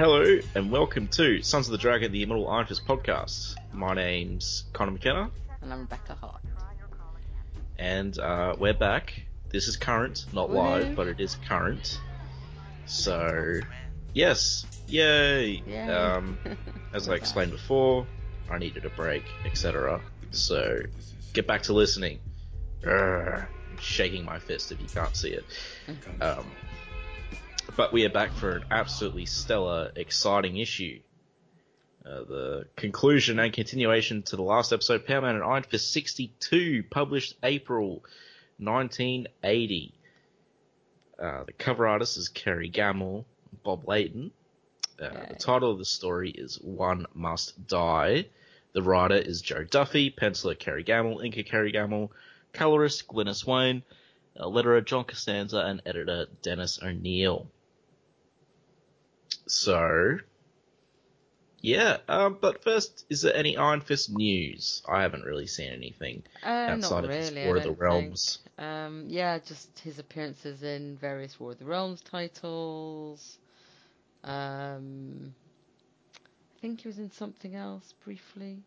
Hello and welcome to Sons of the Dragon, the Immortal Fist podcast. My name's Connor McKenna, And I'm Rebecca Hart. and uh, we're back. This is current, not Woohoo. live, but it is current. So, yes, yay! Yay. Um, as I explained before, I needed a break, etc. So, get back to listening. Urgh. I'm shaking my fist if you can't see it. Um, but we are back for an absolutely stellar, exciting issue. Uh, the conclusion and continuation to the last episode, Power Man and Iron Fist 62, published April 1980. Uh, the cover artist is Kerry Gammill, Bob Layton. Uh, Yay. the title of the story is One Must Die. The writer is Jo Duffy, penciler Kerry Gammill, inker Kerry Gammill, colorist Glynis Wayne, uh, letterer John Costanza, and editor Dennis O'Neil. So, yeah, um, but first, is there any Iron Fist news? I haven't really seen anything Uh, outside not of War of the Realms. think. Um, yeah, just his appearances in various War of the Realms titles. Um, I think he was in something else briefly,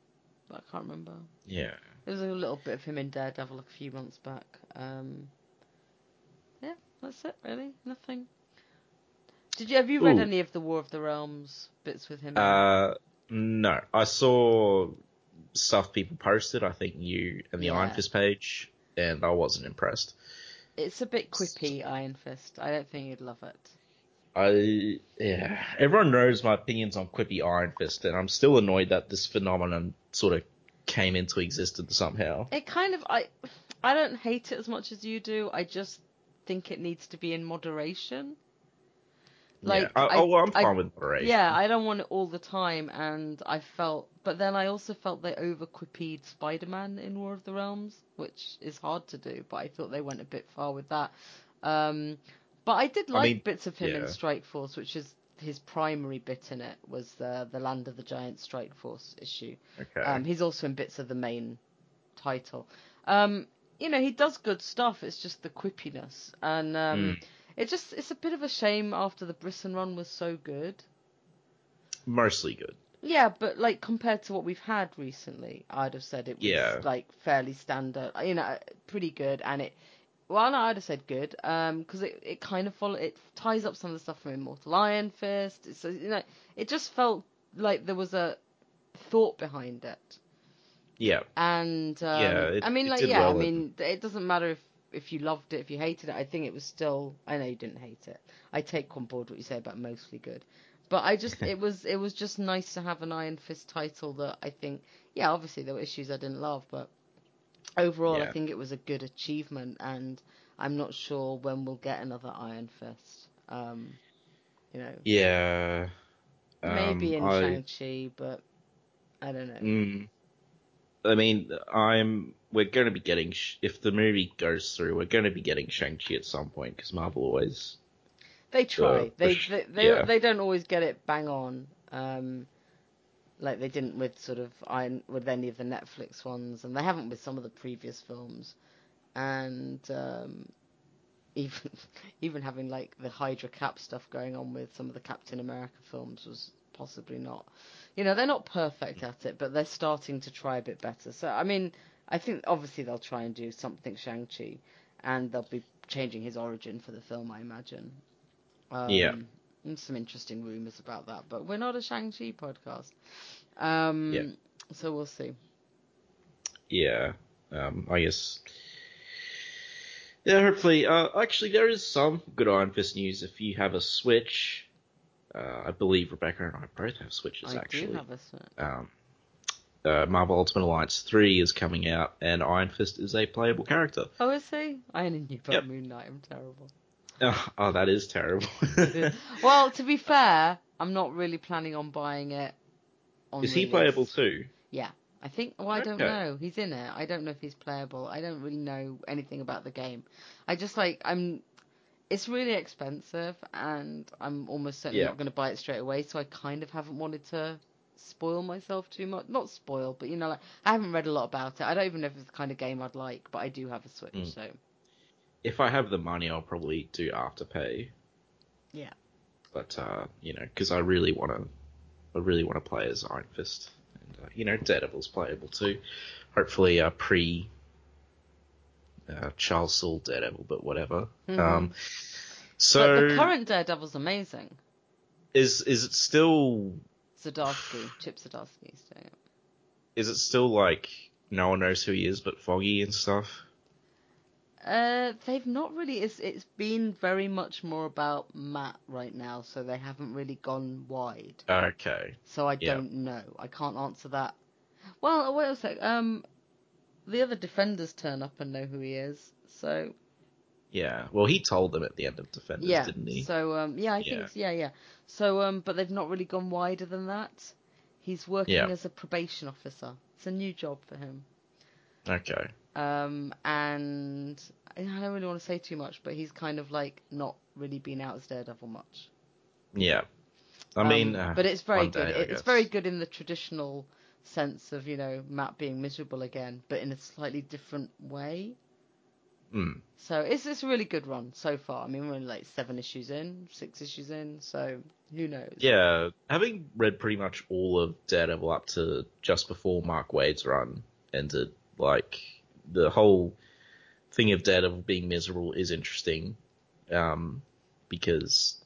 but I can't remember. Yeah. There was a little bit of him in Daredevil a few months back. Um, yeah, that's it really. Nothing. Did you have you read Ooh. any of the War of the Realms bits with him? Uh, no, I saw stuff people posted. I think you and the Iron Fist page, and I wasn't impressed. It's a bit quippy, Iron Fist. I don't think you'd love it. I yeah, everyone knows my opinions on quippy Iron Fist, and I'm still annoyed that this phenomenon sort of came into existence somehow. It kind of I I don't hate it as much as you do. I just think it needs to be in moderation. Like yeah. I, I- oh, well, I'm I- fine with moderation. Yeah, I don't want it all the time, and I felt, but then I also felt they over quippied Spider-Man in War of the Realms, which is hard to do, but I thought they went a bit far with that. Um, but I did I like mean, bits of him in. Strike Force, which is his primary bit in it was the the Land of the Giants Strike Force issue. Okay. Um, he's also in bits of the main title. Um, you know, he does good stuff. It's just the quippiness, and um, Mm. It just it's a bit of a shame after the Brisson run was so good. Mostly good. Yeah, but like compared to what we've had recently, I'd have said it was Yeah. like fairly standard. You know, pretty good, and it. Well, no, I'd have said good, um, because it, it kind of follow it ties up some of the stuff from Immortal Iron Fist. So you know, it just felt like there was a thought behind it. Yeah. And um, Yeah, it- I mean, like, yeah, well I mean, it doesn't matter if if you loved it, if you hated it. I think it was still. I know you didn't hate it. I take on board what you say about mostly good, but I just it was it was just nice to have an Iron Fist title that I think. Yeah, obviously there were issues I didn't love, but overall I think it was a good achievement, and I'm not sure when we'll get another Iron Fist. Um, you know, Yeah. maybe Um, in I- Shang Chi, but I don't know. Mm. I mean, I'm. We're going to be getting sh- if the movie goes through, we're going to be getting Shang Chi at some point because Marvel always. They try. the they they they, yeah. they don't always get it bang on. Um, like they didn't with sort of Iron with any of the Netflix ones, and they haven't with some of the previous films. And um, even even having like the Hydra Cap stuff going on with some of the Captain America films was possibly not. You know, they're not perfect at it, but they're starting to try a bit better. So I mean, I think obviously they'll try and do something Shang Chi, and they'll be changing his origin for the film, I imagine. Um, Yeah. Some interesting rumours about that, but we're not a Shang-Chi podcast. Um, Yeah. So we'll see. Yeah. Um. I guess. Yeah. Hopefully. Uh. Actually, there is some good Iron Fist news. If you have a Switch, uh, I believe Rebecca and I both have Switches. I actually. do have a Switch. um, uh, Marvel Ultimate Alliance 3 is coming out, and Iron Fist is a playable character. Oh, is he? I only knew about Yep. Moon Knight. I'm terrible. Oh, oh, that is terrible. well, to be fair, I'm not really planning on buying it. On is he playable too? Yeah, I think. Well, I don't Okay. know. He's in it. I don't know if he's playable. I don't really know anything about the game. I just like I'm. It's really expensive, and I'm almost certainly Yeah. not going to buy it straight away. So I kind of haven't wanted to spoil myself too much. Not spoil, but you know, like I haven't read a lot about it. I don't even know if it's the kind of game I'd like, but I do have a Switch, Mm. so If I have the money, I'll probably do Afterpay. Yeah. but uh, you know, because I really want to, I really want to play as Iron Fist, and uh, you know, Daredevil's playable too. Hopefully, uh, pre uh, Charles Soule Daredevil, but whatever. Mhm. Um, But so the current Daredevil's amazing. is is it still Zdarsky, Chip Zdarsky, so yeah. is it still like no one knows who he is but Foggy and stuff? Uh, they've not really. It's it's been very much more about Matt right now, so they haven't really gone wide. Okay. So I Yeah. don't know. I can't answer that. Well, wait a sec. Um, the other defenders turn up and know who he is. So Yeah. Well, he told them at the end of Defenders, yeah. didn't he? So um, yeah, I Yeah. think yeah, yeah. So um, but they've not really gone wider than that. He's working Yeah. as a probation officer. It's a new job for him. Okay. Um, and I don't really want to say too much, but he's kind of like not really been out as Daredevil much. Yeah. I mean, Um, uh, but it's very good. day, it's very good in the traditional sense of you know Matt being miserable again, but in a slightly different way. mm, So it's it's a really good run so far. I mean, we're only like seven issues in, six issues in, so who knows? yeah. Having read pretty much all of Daredevil up to just before Mark Waid's run ended, like the whole thing of Daredevil being miserable is interesting, um, because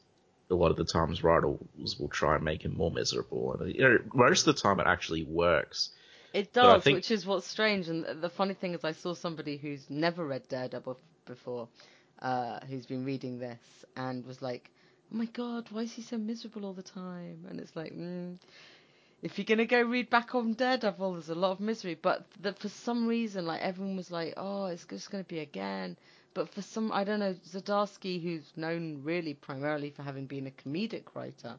a lot of the times writers will try and make him more miserable, and you know, most of the time it actually works. It does, think- which is what's strange. And the funny thing is, I saw somebody who's never read Daredevil before, uh, who's been reading this, and was like, "Oh my god, why is he so miserable all the time?" And it's like, mm, if you're gonna go read back on Daredevil, there's a lot of misery. But the, for some reason, like everyone was like, "Oh, it's just gonna be again." But for some, I don't know, Zdarsky, who's known really primarily for having been a comedic writer,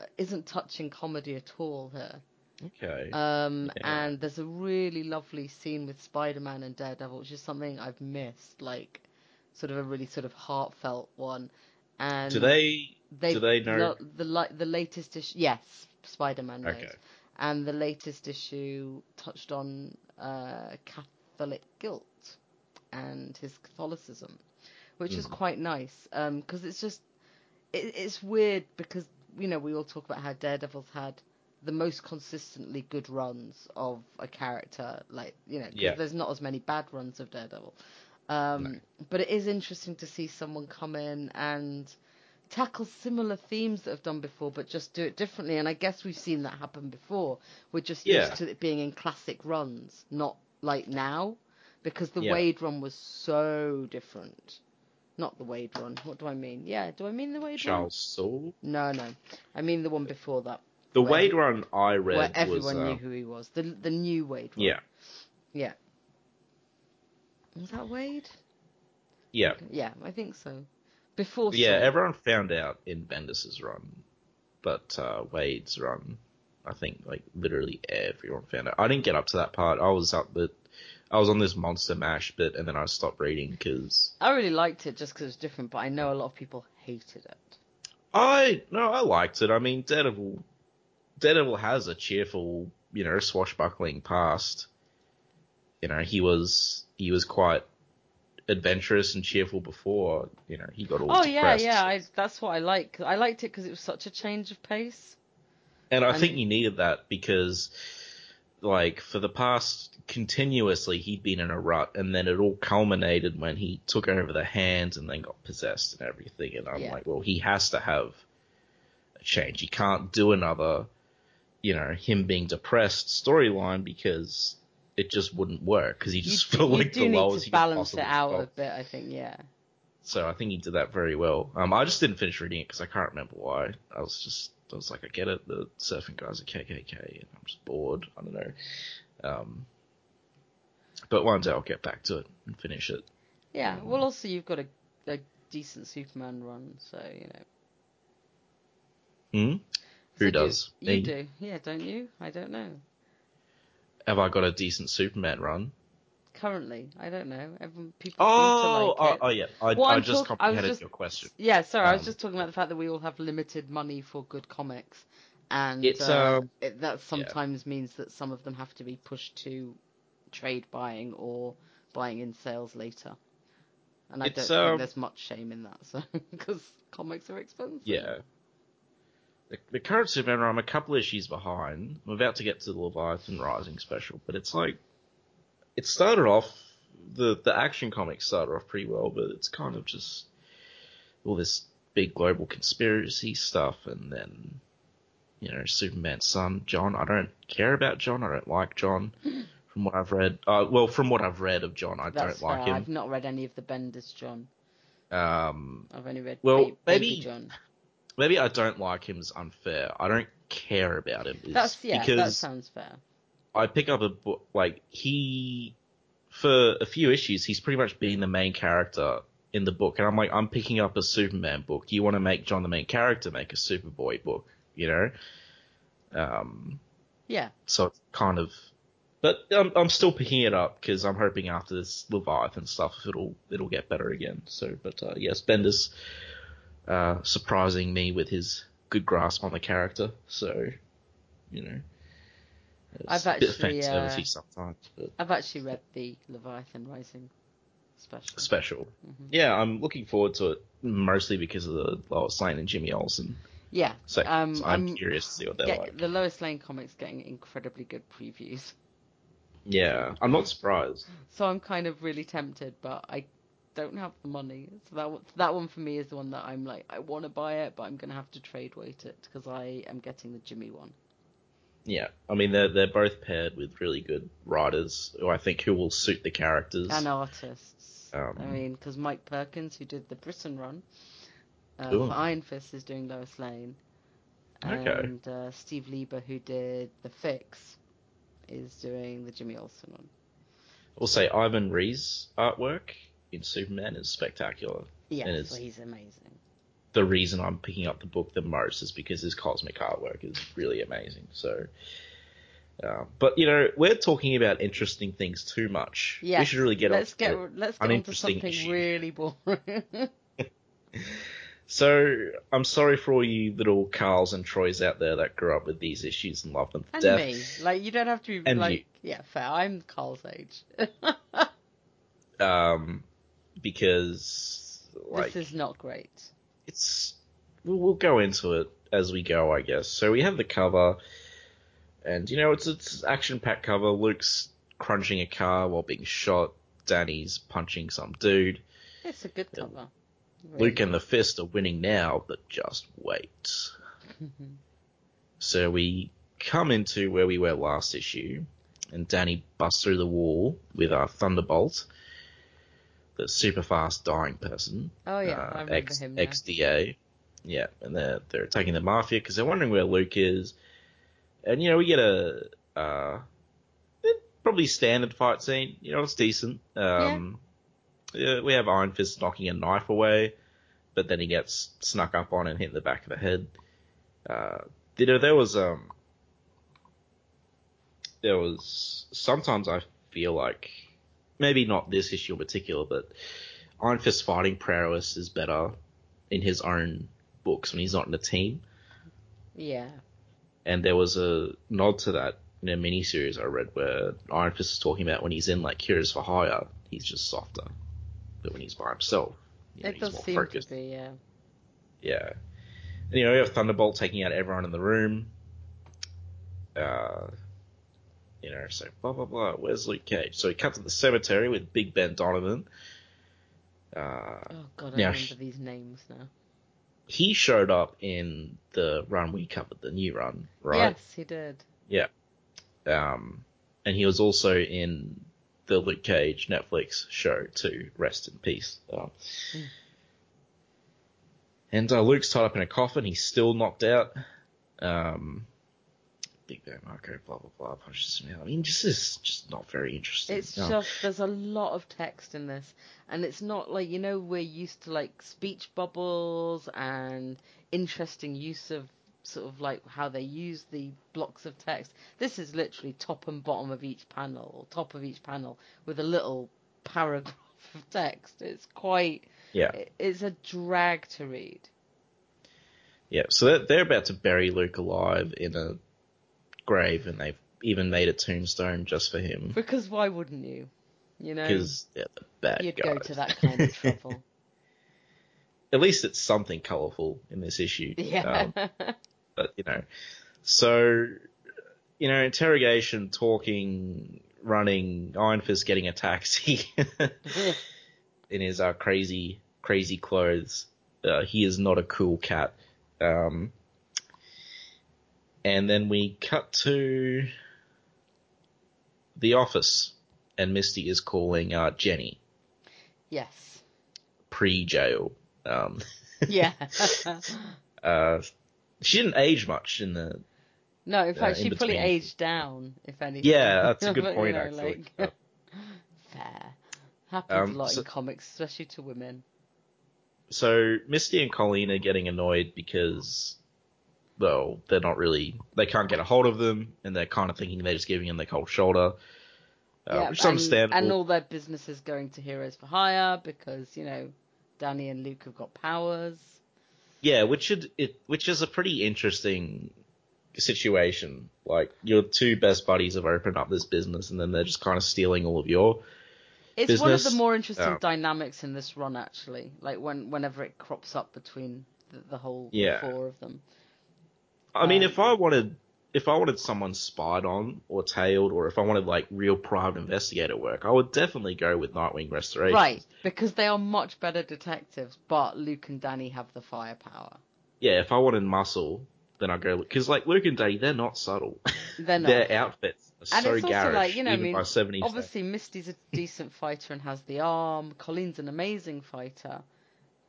uh, isn't touching comedy at all here. Okay. Um, Yeah. and there's a really lovely scene with Spider-Man and Daredevil, which is something I've missed, like sort of a really sort of heartfelt one. And do they? they, do they know- the li- the latest issue? Yes, Spider-Man knows. Okay. And the latest issue touched on uh, Catholic guilt and his Catholicism, which is Mm. quite nice because it's just it, it's weird because you know we all talk about how Daredevil's had the most consistently good runs of a character, like you know, Yeah. there's not as many bad runs of Daredevil. Um, No. But it is interesting to see someone come in and tackle similar themes that have done before, but just do it differently. And I guess we've seen that happen before. We're just Yeah. used to it being in classic runs, not like now, because the Yeah. Waid run was so different. Not the Waid run. What do I mean? Yeah, do I mean the Waid Charles run? No, no. I mean the one before that, The Where- Waid run I read where everyone was uh, knew who he was. The the new Waid run. yeah, Yeah. Was that Waid? yeah, Yeah, I think so. Before yeah. Soule. Everyone found out in Bendis's run, but uh, Waid's run, I think like literally everyone found out. I didn't get up to that part. I was up, but I was on this Monster Mash bit, and then I stopped reading because I really liked it just because it was different, but I know a lot of people hated it. I no, I liked it. I mean, Daredevil, Daredevil has a cheerful, you know, swashbuckling past. You know, he was he was quite adventurous and cheerful before. You know, he got all Oh yeah, depressed. yeah. I, that's what I like. I liked it because it was such a change of pace. And I And- think you needed that because, like, for the past continuously, he'd been in a rut, and then it all culminated when he took over the hands and then got possessed and everything. And I'm Yeah. like, well, he has to have a change. He can't do another, you know, him being depressed storyline because it just wouldn't work because he just you, felt you like do the need lowest to he could balance it out a bit. I think, yeah. So I think he did that very well. Um, I just didn't finish reading it because I can't remember why. I was just, I was like, I get it. The surfing guys are KKK, and I'm just bored. I don't know. Um, but one day I'll get back to it and finish it. Yeah. Well, also you've got a, a decent Superman run, so you know. Hmm? Who So do- does? You Me? do, yeah, don't you? I don't know. Have I got a decent Superman run? Currently, I don't know. Everyone, people Oh, seem to like oh, it. oh, yeah. I, Well, I I'm just talk- I just- your question. Yeah, sorry, I was Um, just talking about the fact that we all have limited money for good comics, and It's, uh, um, it, that sometimes means that some of them have to be pushed to trade buying or buying in sales later. And I It's, don't um, think there's much shame in that, so because comics are expensive. Yeah. the, the current Superman I'm a couple issues behind. I'm about to get to the Leviathan Rising special, but it's like it started off the the action comics started off pretty well, but it's kind of just all this big global conspiracy stuff, and then you know Superman's son John. I don't care about John. I don't like John. From what I've read, uh, well, from what I've read of John, I That's don't like fair. him. I've not read any of the Bendis John. Um, I've only read Well, ba- maybe- John. maybe I don't like him is unfair. I don't care about him. That's yeah. That sounds fair. I pick up a book like he for a few issues he's pretty much been the main character in the book, and I'm like I'm picking up a Superman book. You want to make John the main character? Make a Superboy book, you know? Um, Yeah. so it's kind of, but I'm I'm still picking it up because I'm hoping after this Leviathan stuff it'll it'll get better again. So, but uh, yes, Bendis uh, surprising me with his good grasp on the character. So, you know, it's I've a bit of actually, uh, sometimes, but I've actually read the Leviathan Rising special. special. Mhm. Yeah, I'm looking forward to it mostly because of the Lois Lane and Jimmy Olsen. Yeah. So Um, I'm, I'm curious to see what they're Get, like. the Lois Lane comics getting incredibly good previews. Yeah, I'm not surprised. So I'm kind of really tempted, but I don't have the money. So that that one for me is the one that I'm like, I want to buy it, but I'm gonna have to trade wait it because I am getting the Jimmy one. Yeah, I mean they're they're both paired with really good writers who I think who will suit the characters. And artists. Um, I mean, because Mike Perkins, who did the Brisson run uh, for Iron Fist, is doing Lois Lane. Okay. And uh, Steve Lieber, who did The Fix, is doing the Jimmy Olsen one. I'll say Ivan Reis artwork in Superman is spectacular. Yeah, he's amazing. The reason I'm picking up the book the most is because his cosmic artwork is really amazing. So, uh, but you know, we're talking about interesting things too much. Yeah, we should really get let's get let's get onto something issue. really boring. So I'm sorry for all you little Carls and Troys out there that grew up with these issues and love them to and death. me, like you don't have to be And like you. yeah, fair. I'm Carl's age. Um, because like this is not great. It's we'll, we'll go into it as we go, I guess. So we have the cover, and you know it's it's action packed cover. Luke's crunching a car while being shot. Danny's punching some dude. It's a good cover. Luke and the Fist are winning now, but just wait. Mm-hmm. So we come into where we were last issue, and Danny busts through the wall with our Thunderbolt, the super fast dying person. Oh yeah, uh, I remember X, him now. XDA. Yeah, and they're they're attacking the mafia because they're wondering where Luke is, and you know we get a uh, eh, probably standard fight scene. You know it's decent. Um, yeah, we have Iron Fist knocking a knife away, but then he gets snuck up on and hit in the back of the head. Uh, you know there was um there was sometimes I feel like maybe not this issue in particular, but Iron Fist fighting prowess is better in his own books when he's not in a team. Yeah. And there was a nod to that in a miniseries I read where Iron Fist is talking about when he's in like Heroes for Hire, he's just softer. But when he's by himself, you know, he's does more seem focused. to be, yeah. Yeah. And, you know, you have Thunderbolt taking out everyone in the room. Uh, you know, so blah blah blah. Where's Luke Cage? So he cut to the cemetery with Big Ben Donovan. Uh, Oh god, I Now, remember these names now. he showed up in the run we covered, the new run, right? Yes, he did. Yeah. Um, and he was also in the Luke Cage Netflix show too. Rest in peace. Um, Mm. And uh, Luke's tied up in a coffin. He's still knocked out. Um, Big Marco, blah blah blah, punches him out. I mean, this is just not very interesting. It's No. just there's a lot of text in this, and it's not like you know we're used to like speech bubbles and interesting use of sort of like how they use the blocks of text. This is literally top and bottom of each panel, or top of each panel with a little paragraph of text. It's quite Yeah. It's a drag to read. Yeah, so they're, they're about to bury Luke alive in a grave, and they've even made a tombstone just for him Because why wouldn't you? You know, because they're the bad you'd guys. go to that kind of trouble. At least it's something colourful in this issue. yeah. Um, but you know, so you know, interrogation, talking, running, Iron Fist getting a taxi in his uh, crazy, crazy clothes. Uh, he is not a cool cat. Um, and then we cut to the office, and Misty is calling uh, Jenny yes. pre-jail. Um, Yeah. uh, she didn't age much in the. no, in fact, in she probably aged down, if anything. Yeah, that's a good But, you point know, actually. like- fair. Happens Um, a lot so- in comics, especially to women. so Misty and Colleen are getting annoyed because, well, they're not really, they can't get a hold of them, and they're kind of thinking they're just giving them the cold shoulder, uh, yeah, which is and, and all their business is going to Heroes for Hire because, you know, Danny and Luke have got powers. Yeah, which should it, which is a pretty interesting situation. Like your two best buddies have opened up this business, and then they're just kind of stealing all of your. It's one of the more interesting um, dynamics in this run, actually. Like when whenever it crops up between the, the whole Yeah. four of them. I mean, Um, if I wanted, if I wanted someone spied on or tailed, or if I wanted like real private investigator work, I would definitely go with Nightwing Restoration. Right, because they are much better detectives, but Luke and Danny have the firepower. Yeah, if I wanted muscle, then I'd go because like Luke and Danny, they're not subtle. They're not. Their outfits are And so it's also garish, like, you know, I mean, by 70s. Obviously, Misty's a decent fighter and has the arm. Colleen's an amazing fighter,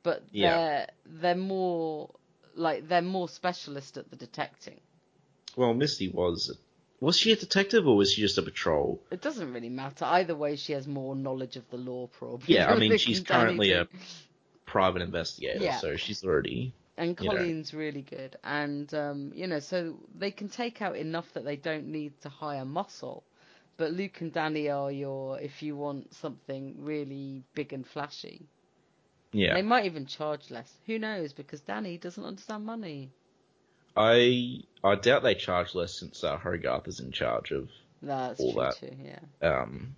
but Yeah. they're they're more like they're more specialist at the detecting. Well, Misty was. Was she a detective or was she just a patrol? It doesn't really matter either way. She has more knowledge of the law, probably. Yeah, I mean, she's currently a private investigator, Yeah. so she's already. And you know. Colleen's really good, and um, you know, so they can take out enough that they don't need to hire muscle. But Luke and Danny are your if you want something really big and flashy. Yeah. They might even charge less. Who knows? Because Danny doesn't understand money. I I doubt they charge less since uh, Hogarth is in charge of that's All that. too. Yeah. Um,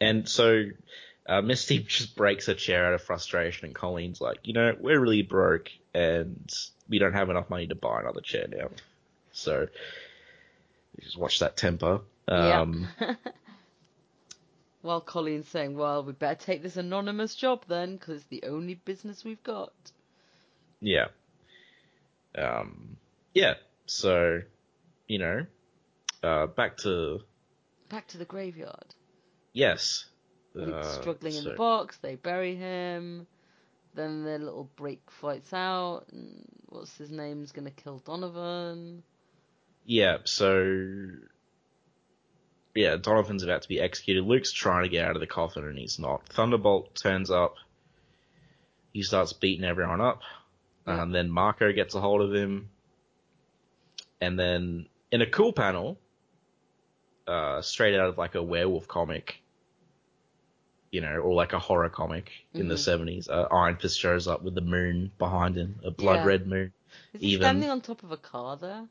and so uh, Misty just breaks her chair out of frustration, and Colleen's like, you know, we're really broke, and we don't have enough money to buy another chair now. So just watch that temper. Um, yeah. While Colleen's saying, "Well, we better take this anonymous job then, because it's the only business we've got." yeah. Um, yeah. So, you know, uh, back to Back to the graveyard. yes. Uh, struggling in the box. They bury him. Then their little break fights out. And what's his name's gonna kill Donovan? Yeah, so yeah, Donovan's about to be executed. Luke's trying to get out of the coffin and he's not. Thunderbolt turns up. He starts beating everyone up. Yeah. And then Marco gets a hold of him. And then in a cool panel, uh, straight out of like a werewolf comic, you know, or like a horror comic in the Mhm. 70s, uh, Iron Fist shows up with the moon behind him, a blood Yeah. red moon. Is he Even- standing on top of a car there?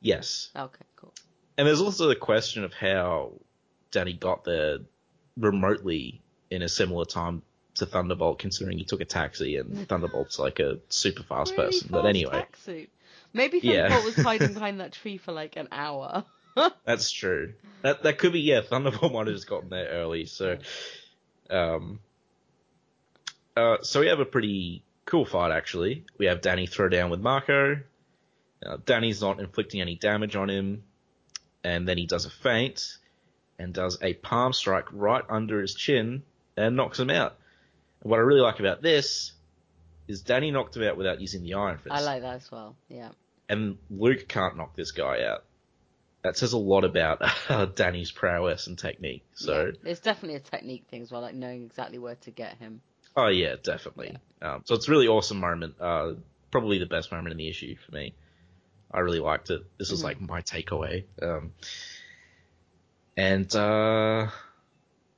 Yes. Okay, cool. And there's also the question of how Danny got there remotely in a similar time to Thunderbolt, considering he took a taxi and Thunderbolt's like a super fast Really person. But anyway, tracksuit. Maybe Yeah. Thunderbolt was hiding behind that tree for like an hour. that's true. That that could be yeah. Thunderbolt might have just gotten there early. So, um, uh, so we have a pretty cool fight actually. We have Danny throw down with Marco. Uh, Danny's not inflicting any damage on him, and then he does a feint and does a palm strike right under his chin and knocks him out. And what I really like about this is Danny knocked him out without using the Iron Fist, I like that as well. Yeah. and Luke can't knock this guy out. That says a lot about uh, Danny's prowess and technique. So, yeah. it's definitely a technique thing as well, like knowing exactly where to get him. oh yeah, definitely. Um, so it's a really awesome moment. Uh, probably the best moment in the issue for me. I really liked it. This was Mhm. like my takeaway. Um, and uh,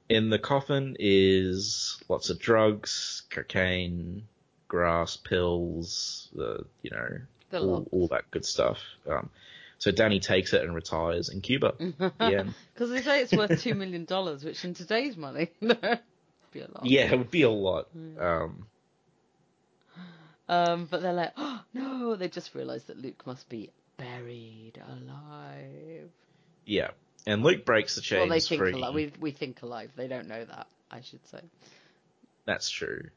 in the coffin is lots of drugs, cocaine, grass, pills, uh, you know, all, all that good stuff. Um, so Danny takes it and retires in Cuba. Yeah. Because they say it's worth two million dollars, which in today's money, be a lot. Yeah, it would be a lot. Mm. Um, Um, but they're like, oh no! They just realised that Luke must be buried alive. Yeah, and Luke breaks the chains well, they think free. alive. We we think alive. They don't know that. I should say. That's true.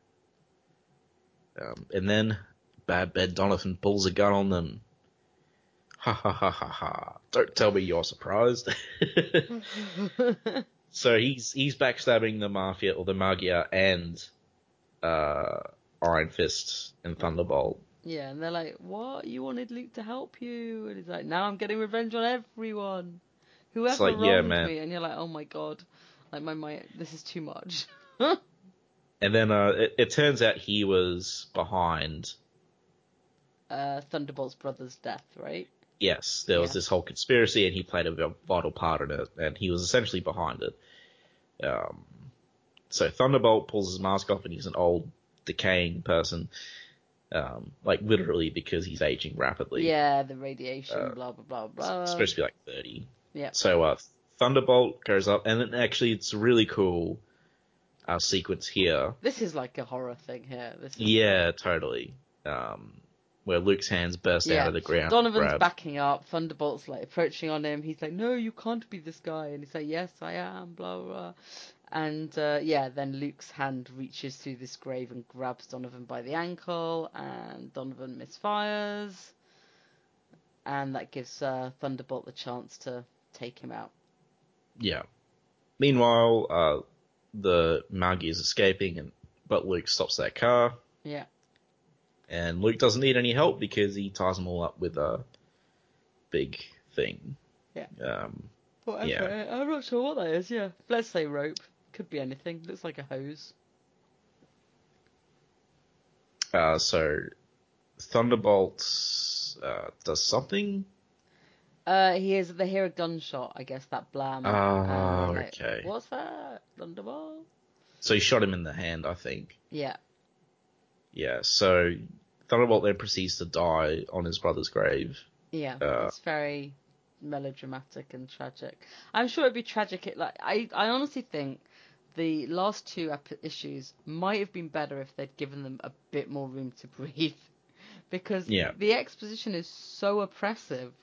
Um, and then Big Ben Donovan pulls a gun on them. Ha ha ha ha ha. Don't tell me you're surprised. so he's he's backstabbing the Mafia or the Maggia and uh, Iron Fist and Thunderbolt. yeah, and they're like, "What? You wanted Luke to help you?" And he's like, "Now I'm getting revenge on everyone, whoever like, wronged yeah, man. me." And you're like, "Oh my god, like my my this is too much." And then uh, it, it turns out he was behind. uh, Thunderbolt's brother's death, right? Yes, there was this whole conspiracy, and he played a vital part in it, and he was essentially behind it. Um, so Thunderbolt pulls his mask off, and he's an old, decaying person, um, like literally because he's aging rapidly. Yeah, the radiation, Uh, blah blah blah It's blah. supposed to be like thirty. Yeah. So uh, Thunderbolt goes up, and then actually it's a really cool uh, sequence here. This is like a horror thing here. This is Yeah, totally. Um, where Luke's hands burst Yeah. out of the ground. Donovan's grab- backing up. Thunderbolt's like approaching on him. He's like, "No, you can't be this guy." And he's like, "Yes, I am." Blah blah. Blah. And uh, yeah, then Luke's hand reaches through this grave and grabs Donovan by the ankle, and Donovan misfires, and that gives uh, Thunderbolt the chance to take him out. Yeah. Meanwhile, uh, the Maggia is escaping, and but Luke stops that car, Yeah. and Luke doesn't need any help because he ties them all up with a big thing. Yeah. Um, Whatever. Yeah. I'm not sure what that is. Yeah. Let's say rope. Could be anything. Looks like a hose. uh, so Thunderbolt uh, does something. Uh, he hears they hear a gunshot. I guess that blam. Oh, they're like, okay. What's that? Thunderbolt. So he shot him in the hand, I think. Yeah. Yeah. So Thunderbolt then proceeds to die on his brother's grave. Yeah. Uh, it's very melodramatic and tragic. I'm sure it'd be tragic. It, like I, I honestly think the last two ep- issues might have been better if they'd given them a bit more room to breathe, because Yeah. the exposition is so oppressive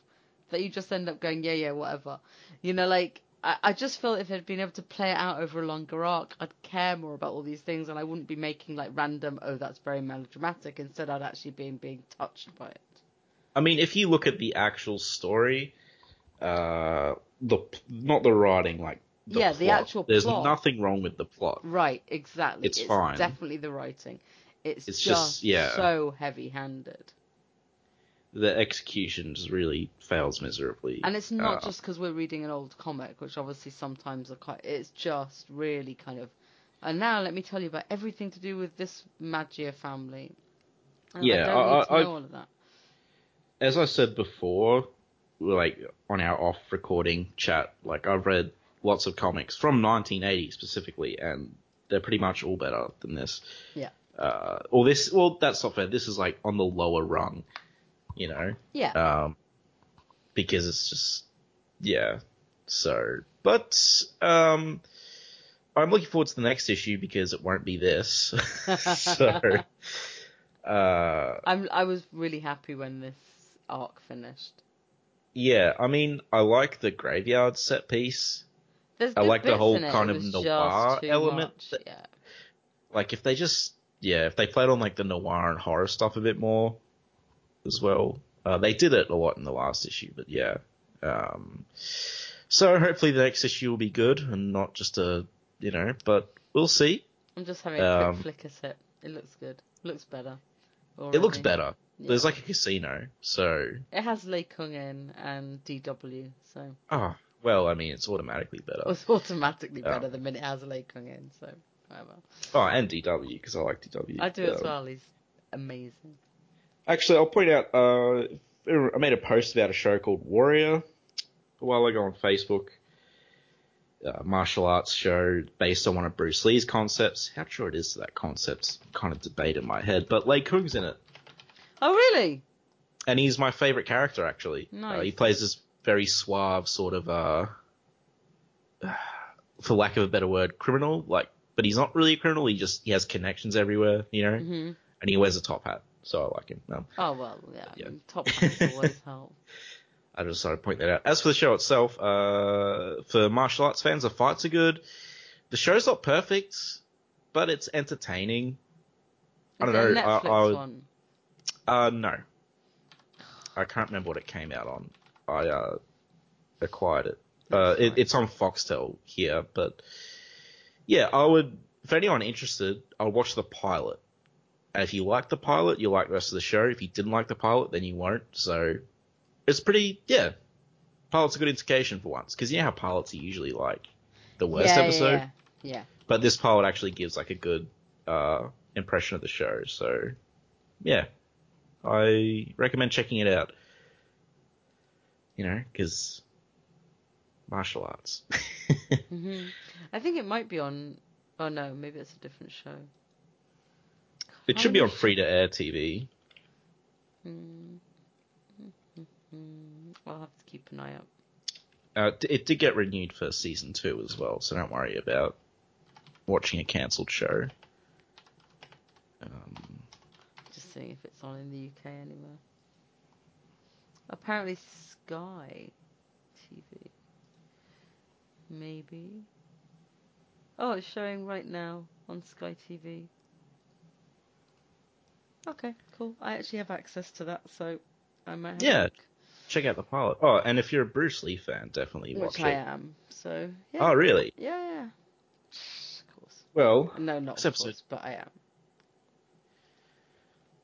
that you just end up going, yeah, yeah, whatever. You know, like I, I just feel if they'd been able to play it out over a longer arc, I'd care more about all these things, and I wouldn't be making like random, oh, that's very melodramatic. Instead, I'd actually be being touched by it. I mean, if you look at the actual story, uh, the not the writing, like the Yeah, the actual There's plot. nothing wrong with the plot. Right, exactly. It's fine. Definitely the writing. It's, It's just, just- yeah. so heavy-handed, The execution just really fails miserably. and it's not Uh, just because we're reading an old comic, which obviously sometimes are quite. It's just really kind of. And now let me tell you about everything to do with this Maggia family. And Yeah, I I- I- know all of that. as I said before, like on our off recording chat, like I've read lots of comics from 1980 specifically, and they're pretty much all better than this. Yeah. Uh, or this, well, that's not fair. This is like on the lower rung, you know. Yeah, um, because it's just yeah. So, but um, I'm looking forward to the next issue because it won't be this. so, uh, I'm. I was really happy when this arc finished. yeah. I mean, I like the graveyard set piece. There's I like the whole in kind of noir element much, that- Yeah. Like if they just yeah, if they played on like the noir and horror stuff a bit more as well. Uh, they did it a lot in the last issue, but yeah. Um, so hopefully the next issue will be good and not just a you know, but we'll see. I'm just having a Um, quick flick at it. It looks good. looks better. It looks better. Yeah. There's like a casino, so It has Lei Kung in and DW, so ah, well, I mean, it's automatically better. it's automatically Yeah. better the minute it has in. So whatever. Oh, and DW because I like DW. I do as well. He's amazing. Actually, I'll point out. Uh, I made a post about a show called Warrior a while ago on Facebook. Uh, martial arts show based on one of Bruce Lee's concepts. How true it is to that concept, kind of debate in my head. But Lei Kung's in it, Oh really? and he's my favorite character actually. Uh, Nice. he plays this very suave sort of, uh, for lack of a better word, criminal. Like, but he's not really a criminal. He just he has connections everywhere, you know, hmm and he wears a top hat. so I like him. Um, Oh well, yeah. I Yeah. mean, top hats always help. I just decided to point that out. As for the show itself, uh, for martial arts fans, the fights are good. The show's not perfect, but it's entertaining. I don't know, I- Netflix I would- one. Uh, no. I can't remember what it came out on. I, uh, acquired it. Uh, it, it's on Foxtel here, but yeah, I would, if anyone interested, I'll watch the pilot. And if you like the pilot, you'll like the rest of the show. If you didn't like the pilot, then you won't. So, it's pretty, yeah. Pilot's a good indication for once, because you know how pilots are usually like the worst yeah, episode? Yeah, yeah. But this pilot actually gives like a good, uh, impression of the show. So, yeah. I recommend checking it out. You know, because martial arts. hmm I think it might be on. Oh no, maybe it's a different show. it How should be on free to air TV. Hmm. Hmm. I'll have to keep an eye out. Uh, it did get renewed for season two as well, so don't worry about watching a cancelled show. Um, Just seeing if it's on in the UK anywhere. Apparently Sky TV. Maybe. Oh, it's showing right now on Sky TV. Okay, cool. I actually have access to that, so I might have a Yeah, look. check out the pilot. Oh, and if you're a Bruce Lee fan, definitely watch it. Which I am. So yeah. Oh, really? Yeah, yeah. Of course. Well, No, not This of episode- course, but I am.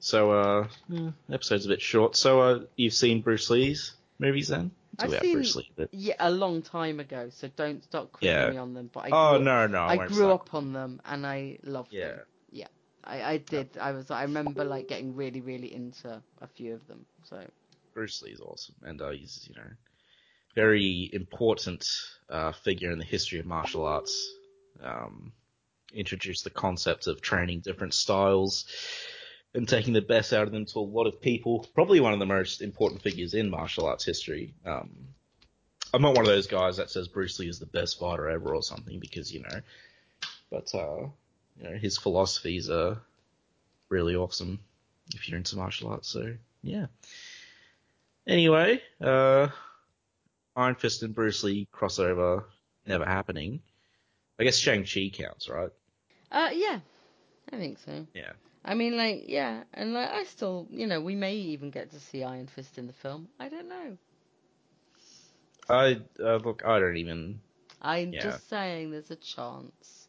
So uh, yeah, episode's a bit short. So uh, you've seen Bruce Lee's movies then? It's I've seen- Bruce Lee. But... Yeah, a long time ago, so don't start quizzing Yeah. me on them. But I Oh grew, no, no, I, I grew up on them and I loved Yeah. them. Yeah, I, I did. I was. I remember like getting really, really into a few of them. So Bruce Lee's awesome, and uh, he's you know very important uh, figure in the history of martial arts. Um, introduced the concept of training different styles and taking the best out of them to a lot of people. Probably one of the most important figures in martial arts history. Um, I'm not one of those guys that says Bruce Lee is the best fighter ever or something because you know, but uh, you know his philosophies are really awesome if you're into martial arts. So yeah. Anyway, uh, Iron Fist and Bruce Lee crossover never happening. I guess Shang-Chi counts, right? uh, yeah, I think so. Yeah. I mean, like, yeah, and like, I still, you know, we may even get to see Iron Fist in the film. I don't know. I, uh, look, I don't even, I'm Yeah. just saying there's a chance.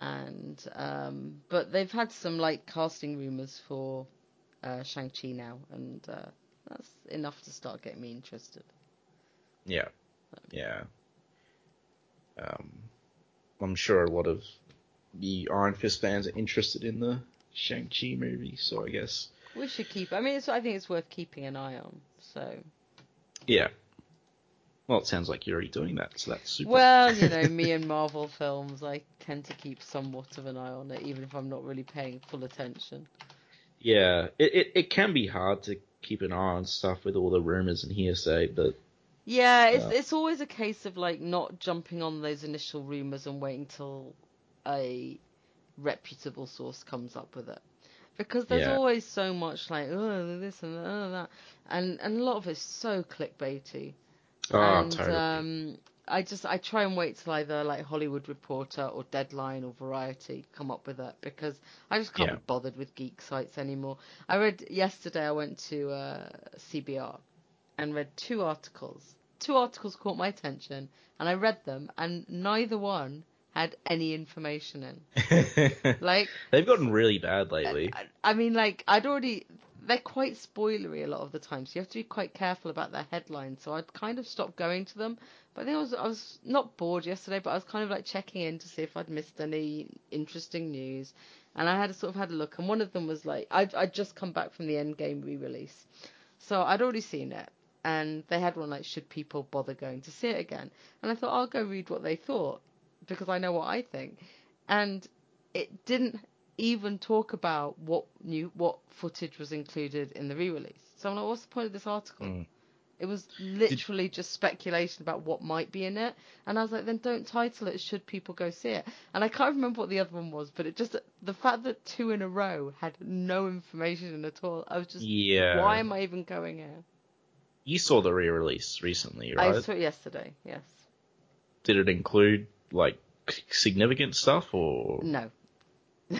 And um but they've had some like casting rumors for uh Shang-Chi now and uh that's enough to start getting me interested. yeah, yeah. Um, I'm sure a lot of the Iron Fist fans are interested in the Shang-Chi movie, so I guess, We should keep I mean it's I think it's worth keeping an eye on. So yeah. Well, it sounds like you're already doing that, so that's super. well, you know, me and Marvel films I tend to keep somewhat of an eye on it even if I'm not really paying full attention. Yeah, it, it, it can be hard to keep an eye on stuff with all the rumors and hearsay, but Yeah, it's it's always a case of like not jumping on those initial rumors and waiting till a reputable source comes up with it. Because there's Yeah. always so much like oh this and oh, that, and and a lot of it's so clickbaity. oh, and totally. um, I just I try and wait till either like Hollywood Reporter or Deadline or Variety come up with it because I just can't Yeah. be bothered with geek sites anymore. I read yesterday. I went to uh, CBR and read two articles. Two articles caught my attention, and I read them, and neither one had any information in. Like They've gotten really bad lately. I, I mean, like I'd already. They're quite spoilery a lot of the time, so you have to be quite careful about their headlines. So I'd kind of stopped going to them. But I think I was I was not bored yesterday, but I was kind of like checking in to see if I'd missed any interesting news. And I had sort of had a look, and one of them was like I'd I'd just come back from the Endgame re-release, so I'd already seen it, and they had one like should people bother going to see it again? And I thought I'll go read what they thought because I know what I think, and it didn't even talk about what new what footage was included in the re-release. So I'm like, what's the point of this article? Mm. It was literally just speculation about what might be in it, and I was like, then don't title it. Should people go see it? And I can't remember what the other one was, but it just the fact that two in a row had no information in at all. I was just, Yeah. why am I even going here? You saw the re-release recently, right? I saw it yesterday. Yes. Did it include like significant stuff or No.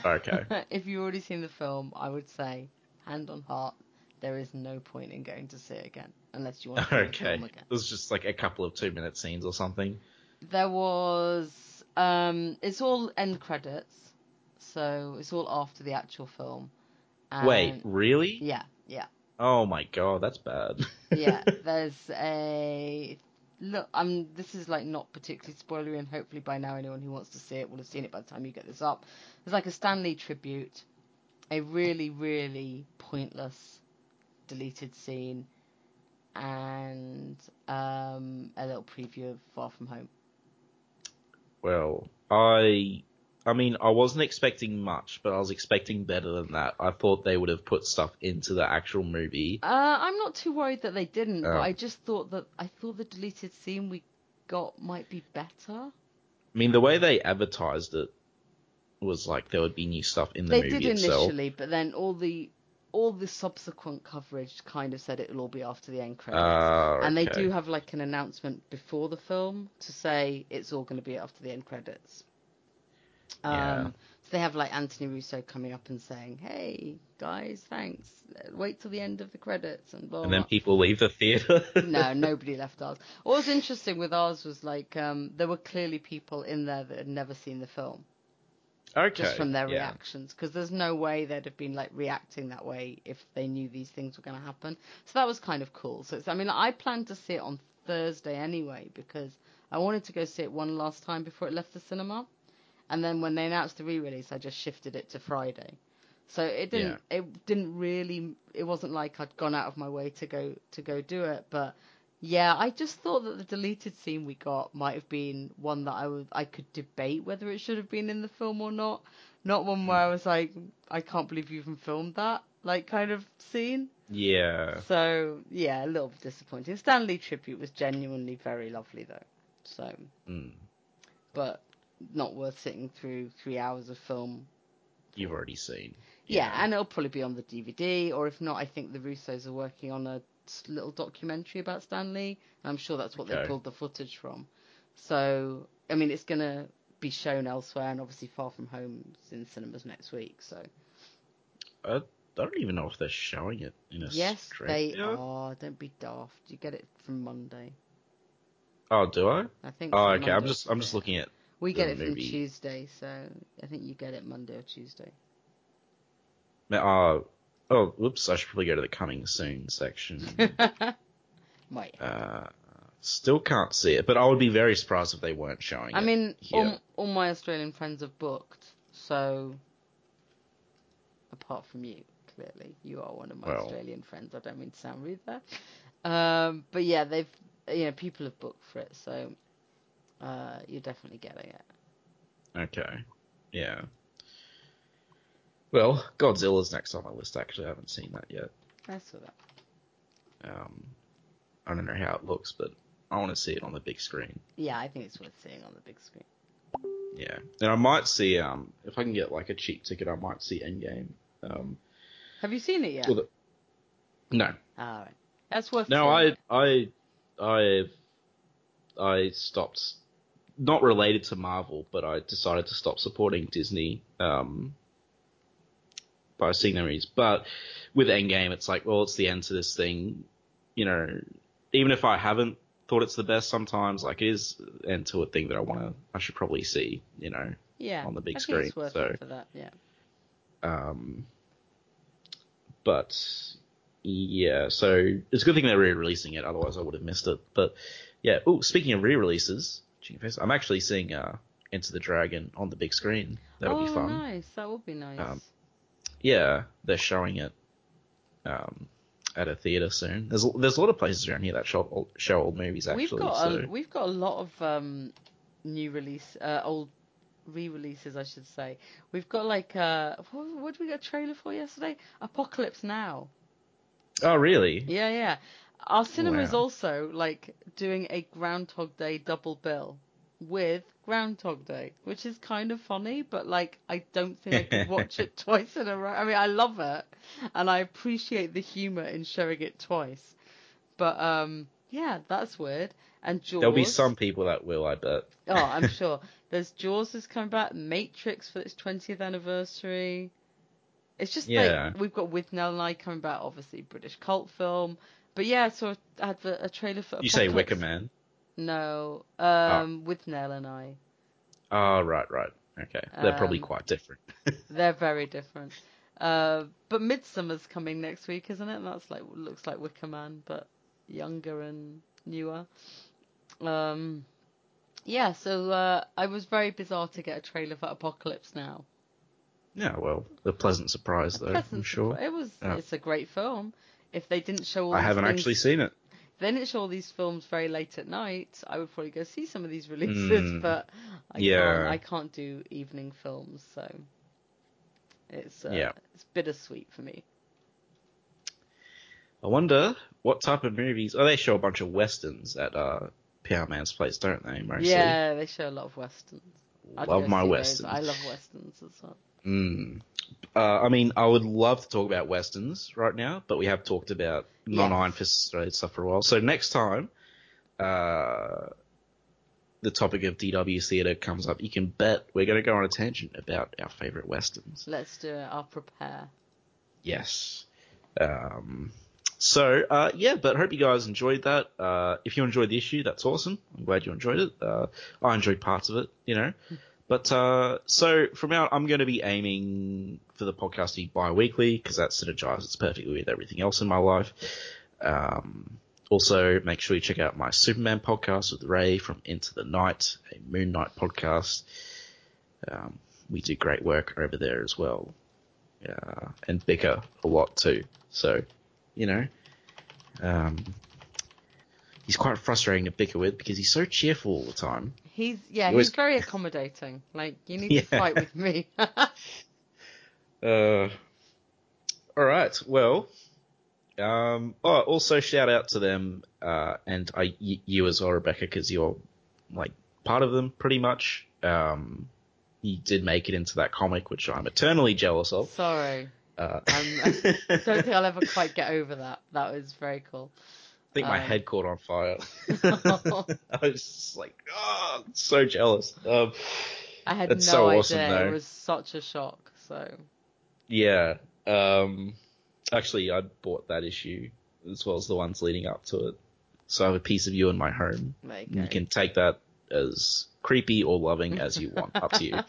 okay? if you've already seen the film, I would say, hand on heart, there is no point in going to see it again unless you want to see the okay. film It was just like a couple of two-minute scenes or something. There was, um, it's all end credits, so it's all after the actual film. And Wait, really? Yeah, yeah, Oh my god, that's bad. yeah. There's a look. Um, this is like not particularly spoilery, and hopefully by now anyone who wants to see it will have seen it by the time you get this up. It's like a Stanley tribute, a really, really pointless deleted scene, and um, a little preview of Far From Home. Well, I, I mean, I wasn't expecting much, but I was expecting better than that. I thought they would have put stuff into the actual movie. Uh, I'm not too worried that they didn't, but Oh. I just thought that I thought the deleted scene we got might be better. I mean, the way they advertised it was like there would be new stuff in the movie. they movie did itself. initially, but then all the all the subsequent coverage kind of said it'll all be after the end credits. Ah, And they do have like an announcement before the film to say it's all going to be after the end credits. Um, Yeah. So they have like Anthony Russo coming up and saying, "Hey guys, thanks. Wait till the end of the credits and blah." And then blah." people leave the theater. no, nobody left ours. What was interesting with ours was like um, there were clearly people in there that had never seen the film, Okay. just from their yeah. reactions, because there's no way they'd have been like reacting that way if they knew these things were going to happen. So that was kind of cool. So it's, I mean, I planned to see it on Thursday anyway because I wanted to go see it one last time before it left the cinema, and then when they announced the re-release, I just shifted it to Friday. So it didn't. It didn't really. It wasn't like I'd gone out of my way to go to go do it. But yeah, I just thought that the deleted scene we got might have been one that I would I could debate whether it should have been in the film or not. Not one where I was like, I can't believe you even filmed that, like kind of scene. Yeah. So yeah, a little bit disappointing. Stanley tribute was genuinely very lovely though. So, Mm. but not worth sitting through three hours of film You've already seen. Yeah, and it'll probably be on the DVD, or if not, I think the Russos are working on a little documentary about Stanley. I'm sure that's what they pulled the footage from. So, I mean, it's going to be shown elsewhere, and obviously Far From Home is in cinemas next week. So, I, I don't even know if they're showing it in a yes, they Australia. are. Don't be daft. You get it from Monday. Oh, do I? I think. Oh, from okay. I'm just I'm just looking at. We get it from movie. Tuesday, so I think you get it Monday or Tuesday. Uh, oh, whoops! I should probably go to the coming soon section. Might. uh, still can't see it, but I would be very surprised if they weren't showing I it. I mean, all, all my Australian friends have booked, so apart from you, clearly you are one of my Well. Australian friends. I don't mean to sound rude there, um, but yeah, they've you know people have booked for it, so uh, you're definitely getting it. Okay. Yeah. Well, Godzilla's next on my list. Actually, I haven't seen that yet. I saw that. Um, I don't know how it looks, but I want to see it on the big screen. Yeah, I think it's worth seeing on the big screen. Yeah, and I might see um if I can get like a cheap ticket, I might see Endgame. Um, Have you seen it yet? well, the- no, All right, that's worth. no, seeing. I I I I stopped. Not related to Marvel, but I decided to stop supporting Disney um, by seeing their movies. But with Endgame, it's like, well, it's the end to this thing. You know, even if I haven't thought it's the best, sometimes like it is end to a thing that I want to. I should probably see. You know, yeah on the big I think it's screen, worth so- it for that. Yeah. Um, but yeah, so it's a good thing they're re-releasing it. Otherwise, I would have missed it. But yeah. Oh, speaking of re-releases, Face, I'm actually seeing uh, Enter the Dragon on the big screen. That'll oh, be fun. nice. That would be nice. Um, Yeah, they're showing it um, at a theater soon. There's there's a lot of places around here that show old, show old movies actually. we've got so a, we've got a lot of um, new release, uh, old re-releases, I should say. We've got like uh, what, what did we get a trailer for yesterday? Apocalypse Now. oh really? Yeah, yeah. Our cinema is Wow. also like doing a Groundhog Day double bill with Groundhog Day, which is kind of funny, but like I don't think I could watch it twice in a row. I mean, I love it, and I appreciate the humor in showing it twice, but um, yeah, that's weird. And Jaws. There'll be some people that will, I bet. Oh, I'm sure. There's Jaws is coming back, Matrix for its 20th anniversary. It's just Yeah. like we've got Withnail and I coming back, obviously British cult film. But yeah, I saw a advert, a trailer for. You say Wicker Man. No, um, Withnail and I. Oh, right, right. Okay. They're probably Um, quite different. They're very different. Uh, but Midsummer's coming next week, isn't it? And that's like looks like Wicker Man, but younger and newer. Um, yeah, so uh, I was very bizarre to get a trailer for Apocalypse Now. yeah, well, a pleasant surprise, though, I'm sure. surprise. It was. Yeah. It's a great film. If they didn't show all I haven't things- actually seen it. if they didn't show all these films very late at night, I would probably go see some of these releases. Mm. But I Yeah. can't. I can't do evening films, so it's uh, Yeah. it's bittersweet for me. I wonder what type of movies. Oh, they show a bunch of westerns at uh, Powerman's Place, don't they? Mostly. Yeah, they show a lot of westerns. Love my westerns. I love westerns as well. Mm. Uh, I mean, I would love to talk about westerns right now, but we have talked about non-Iron Fist related stuff for a while. So next time, uh, the topic of DW theater comes up, you can bet we're going to go on a tangent about our favorite westerns. Let's do it. I'll prepare. Yes. Um, so, uh, yeah, but hope you guys enjoyed that. Uh, if you enjoyed the issue, that's awesome. I'm glad you enjoyed it. Uh, I enjoyed parts of it, you know. But, uh, so from out, I'm going to be aiming for the podcast to be bi-weekly because that synergizes perfectly with everything else in my life. Um, also, make sure you check out my Superman podcast with Ray from Into the Night, a Moon Knight podcast. Um, we do great work over there as well uh, and bicker a lot too. So, you know, um, he's quite frustrating to bicker with because he's so cheerful all the time. He's yeah, He always- he's very accommodating. Like you need Yeah. to fight with me. Uh, all right. Well, um, oh, also shout out to them, uh, and I, y- you as well, Rebecca, because you're like part of them pretty much. Um, you did make it into that comic, which I'm eternally jealous of. Sorry, Uh, Um, I don't think I'll ever quite get over that. That was very cool. I think my Um, head caught on fire. I was just like, oh, so jealous. Um, I had no so idea. awesome. It was such a shock. So yeah. Um, actually, I bought that issue as well as the ones leading up to it. So I have a piece of you in my home. you You can take that as creepy or loving as you want, up to you.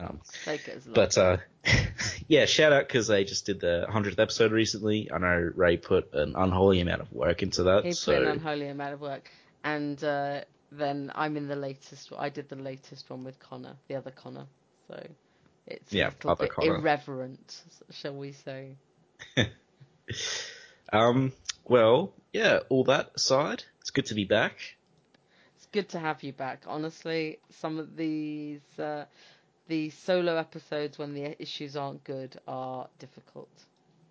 Um, Take it as love. but uh, yeah, shout out because they just did the hundredth episode recently. I know Ray put an unholy amount of work into that. he so put an unholy amount of work, and uh, then I'm in the latest. I did the latest one with Connor, the other Connor. So it's Yeah, a little other bit Connor. irreverent, shall we say? Um, well, yeah, all that aside, it's good to be back. Good to have you back. Honestly, some of these uh, the solo episodes when the issues aren't good are difficult.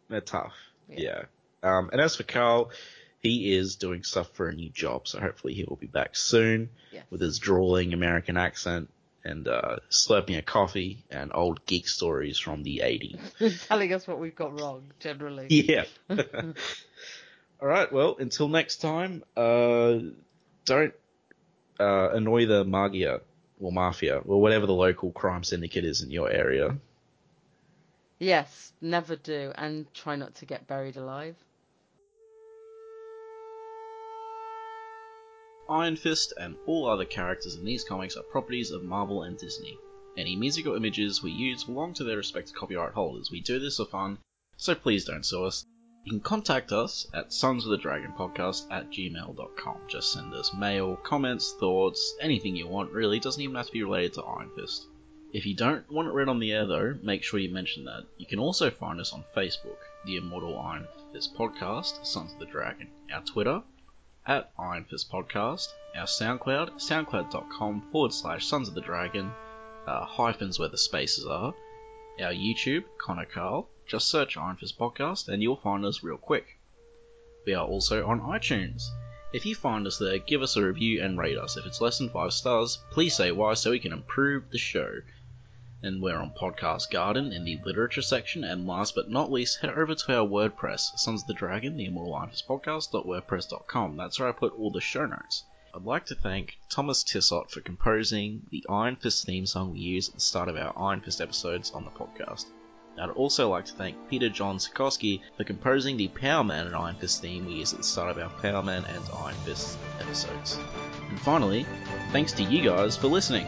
They're tough. Yeah. Yeah. Um, and as for Carl, he is doing stuff for a new job, so hopefully he will be back soon Yes. with his drawling American accent and uh, slurping a coffee and old geek stories from the 80s. telling us what we've got wrong generally. Yeah. All right. Well, until next time, uh, don't uh, annoy the Maggia or Mafia or whatever the local crime syndicate is in your area. Yes, never do, and try not to get buried alive. Iron Fist and all other characters in these comics are properties of Marvel and Disney. Any music or images we use belong to their respective copyright holders. We do this for fun, so please don't sue us. You can contact us at sons of the dragon podcast at gmail.com. Just send us mail, comments, thoughts, anything you want really, doesn't even have to be related to Iron Fist. If you don't want it read on the air though, make sure you mention that. You can also find us on Facebook, the Immortal Iron Fist Podcast, Sons of the Dragon, our Twitter, at Iron Fist Podcast, our SoundCloud, soundcloud.com forward slash Sons of the Dragon, uh, hyphens where the spaces are, our YouTube, Connor Carl, just search Iron Fist Podcast and you'll find us real quick. We are also on iTunes. If you find us there, give us a review and rate us. If it's less than five stars, please say why so we can improve the show. And we're on Podcast Garden in the literature section. And last but not least, head over to our WordPress, Sons of the Dragon, the Immortal Iron Fist Podcast.wordpress.com. That's where I put all the show notes. I'd like to thank Thomas Tissot for composing the Iron Fist theme song we use at the start of our Iron Fist episodes on the podcast. I'd also like to thank Peter John Sikorsky for composing the Power Man and Iron Fist theme we use at the start of our Power Man and Iron Fist episodes. And finally, thanks to you guys for listening.